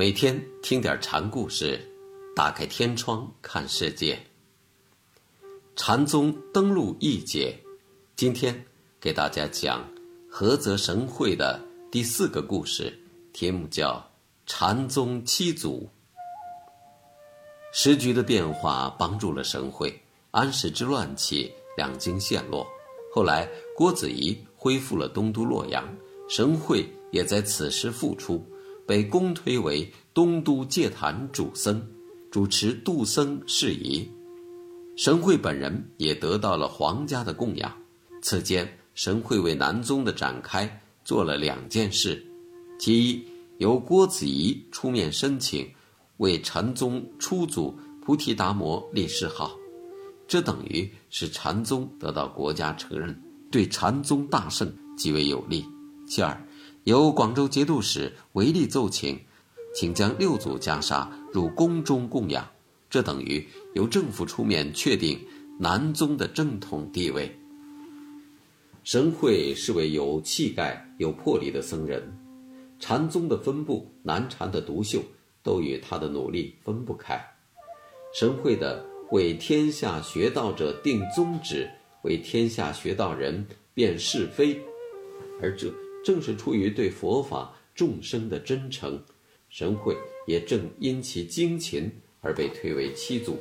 每天听点禅故事，打开天窗看世界。禅宗登陆一节，今天给大家讲菏泽神会的第四个故事，题目叫《禅宗七祖》。时局的变化帮助了神会，安史之乱起，两京陷落。后来郭子仪恢复了东都洛阳，神会也在此时复出。被公推为东都戒坛主僧，主持度僧事宜。神会本人也得到了皇家的供养。此间，神会为南宗的展开做了两件事：其一，由郭子仪出面申请为禅宗初祖菩提达摩立谥号，这等于是禅宗得到国家承认，对禅宗大盛极为有利。其二。由广州节度使违例奏请，请将六祖袈裟入宫中供养，这等于由政府出面确定南宗的正统地位。神会是位有气概、有魄力的僧人，禅宗的分布、南禅的独秀，都与他的努力分不开。神会的为天下学道者定宗旨，为天下学道人辨是非，而这。正是出于对佛法众生的真诚，神会也正因其精勤而被推为七祖。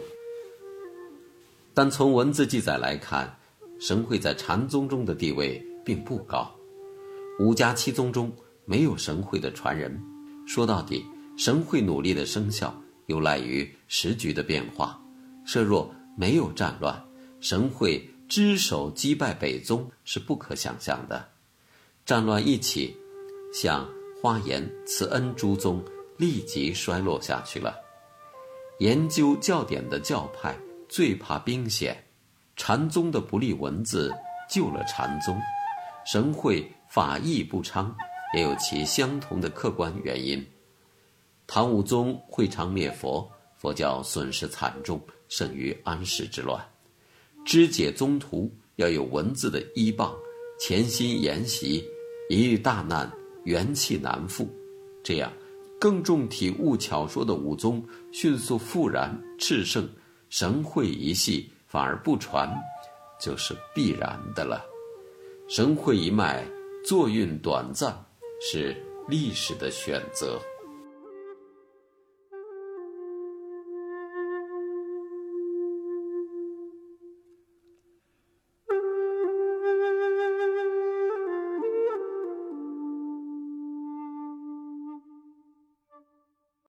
但从文字记载来看，神会在禅宗中的地位并不高。五家七宗中没有神会的传人。说到底，神会努力的生效有赖于时局的变化。设若没有战乱，神会只手击败北宗是不可想象的。战乱一起，像花严、慈恩诸宗立即衰落下去了。研究教典的教派最怕兵险，禅宗的不利文字救了禅宗。神会法义不昌，也有其相同的客观原因。唐武宗会昌灭佛，佛教损失惨重，胜于安史之乱。肢解宗徒要有文字的依傍，潜心研习。一遇大难，元气难复，这样更重体悟巧说的武宗迅速复燃炽盛，神会一系反而不传，就是必然的了。神会一脉作运短暂，是历史的选择。